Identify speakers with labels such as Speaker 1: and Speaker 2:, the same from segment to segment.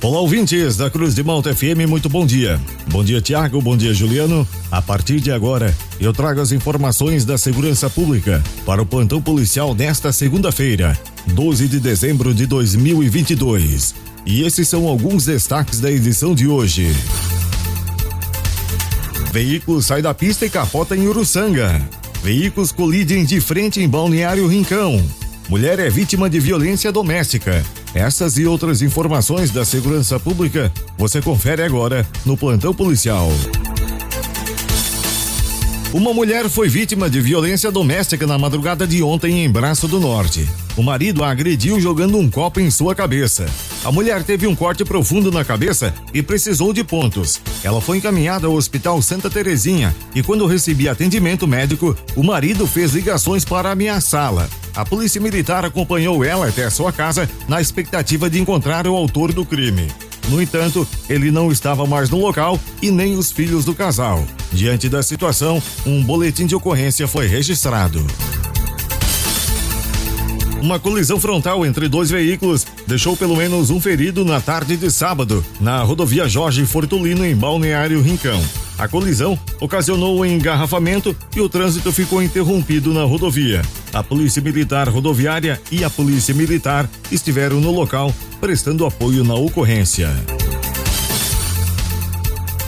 Speaker 1: Olá, ouvintes da Cruz de Malta FM, muito bom dia. Bom dia, Tiago, bom dia, Juliano. A partir de agora, eu trago as informações da segurança pública para o plantão policial nesta segunda-feira, 12 de dezembro de 2022. E esses são alguns destaques da edição de hoje. Veículo sai da pista e capota em Uruçanga. Veículos colidem de frente em Balneário Rincão. Mulher é vítima de violência doméstica. Essas e outras informações da segurança pública você confere agora no plantão policial. Uma mulher foi vítima de violência doméstica na madrugada de ontem em Braço do Norte. O marido a agrediu jogando um copo em sua cabeça. A mulher teve um corte profundo na cabeça e precisou de pontos. Ela foi encaminhada ao Hospital Santa Terezinha e quando recebia atendimento médico, o marido fez ligações para ameaçá-la. A polícia militar acompanhou ela até sua casa na expectativa de encontrar o autor do crime. No entanto, ele não estava mais no local e nem os filhos do casal. Diante da situação, um boletim de ocorrência foi registrado. Uma colisão frontal entre dois veículos deixou pelo menos um ferido na tarde de sábado, na rodovia Jorge Fortulino, em Balneário Rincão. A colisão ocasionou um engarrafamento e o trânsito ficou interrompido na rodovia. A Polícia Militar Rodoviária e a Polícia Militar estiveram no local prestando apoio na ocorrência.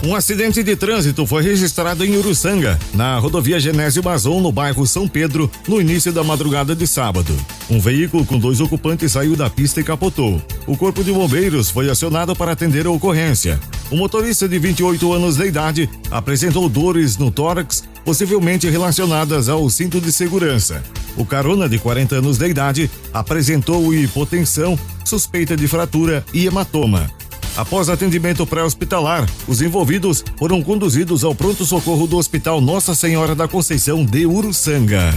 Speaker 1: Um acidente de trânsito foi registrado em Uruçanga, na rodovia Genésio Bazon, no bairro São Pedro, no início da madrugada de sábado. Um veículo com dois ocupantes saiu da pista e capotou. O corpo de bombeiros foi acionado para atender a ocorrência. O motorista de 28 anos de idade apresentou dores no tórax, possivelmente relacionadas ao cinto de segurança. O carona de 40 anos de idade apresentou hipotensão, suspeita de fratura e hematoma. Após atendimento pré-hospitalar, os envolvidos foram conduzidos ao pronto-socorro do Hospital Nossa Senhora da Conceição de Uruçanga.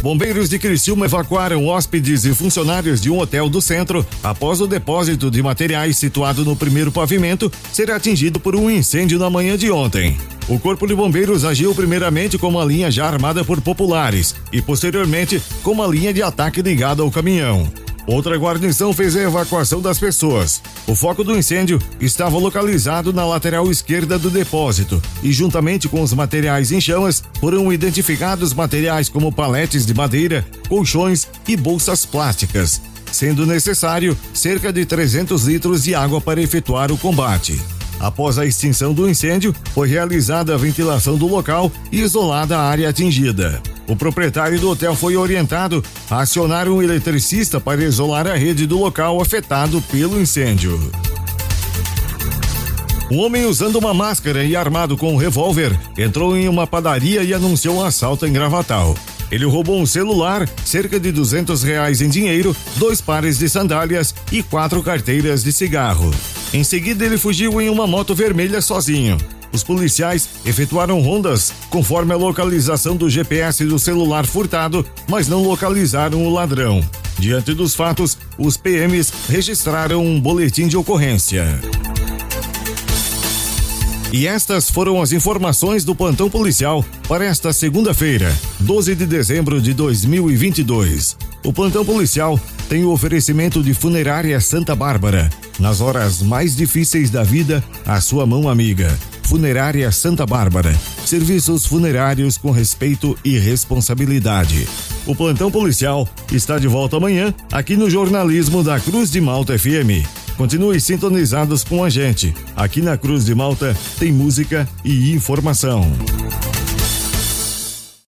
Speaker 1: Bombeiros de Criciúma evacuaram hóspedes e funcionários de um hotel do centro após o depósito de materiais situado no primeiro pavimento ser atingido por um incêndio na manhã de ontem. O Corpo de Bombeiros agiu primeiramente com uma linha já armada por populares e posteriormente com uma linha de ataque ligada ao caminhão. Outra guarnição fez a evacuação das pessoas. O foco do incêndio estava localizado na lateral esquerda do depósito e, juntamente com os materiais em chamas, foram identificados materiais como paletes de madeira, colchões e bolsas plásticas, sendo necessário cerca de 300 litros de água para efetuar o combate. Após a extinção do incêndio, foi realizada a ventilação do local e isolada a área atingida. O proprietário do hotel foi orientado a acionar um eletricista para isolar a rede do local afetado pelo incêndio. Um homem usando uma máscara e armado com um revólver entrou em uma padaria e anunciou um assalto em Gravatal. Ele roubou um celular, cerca de duzentos reais em dinheiro, dois pares de sandálias e quatro carteiras de cigarro. Em seguida, ele fugiu em uma moto vermelha sozinho. Os policiais efetuaram rondas conforme a localização do GPS do celular furtado, mas não localizaram o ladrão. Diante dos fatos, os PMs registraram um boletim de ocorrência. E estas foram as informações do plantão policial para esta segunda-feira, 12 de dezembro de 2022. O plantão policial tem o oferecimento de Funerária Santa Bárbara. Nas horas mais difíceis da vida, a sua mão amiga. Funerária Santa Bárbara. Serviços funerários com respeito e responsabilidade. O plantão policial está de volta amanhã aqui no jornalismo da Cruz de Malta FM. Continue sintonizados com a gente. Aqui na Cruz de Malta tem música e informação.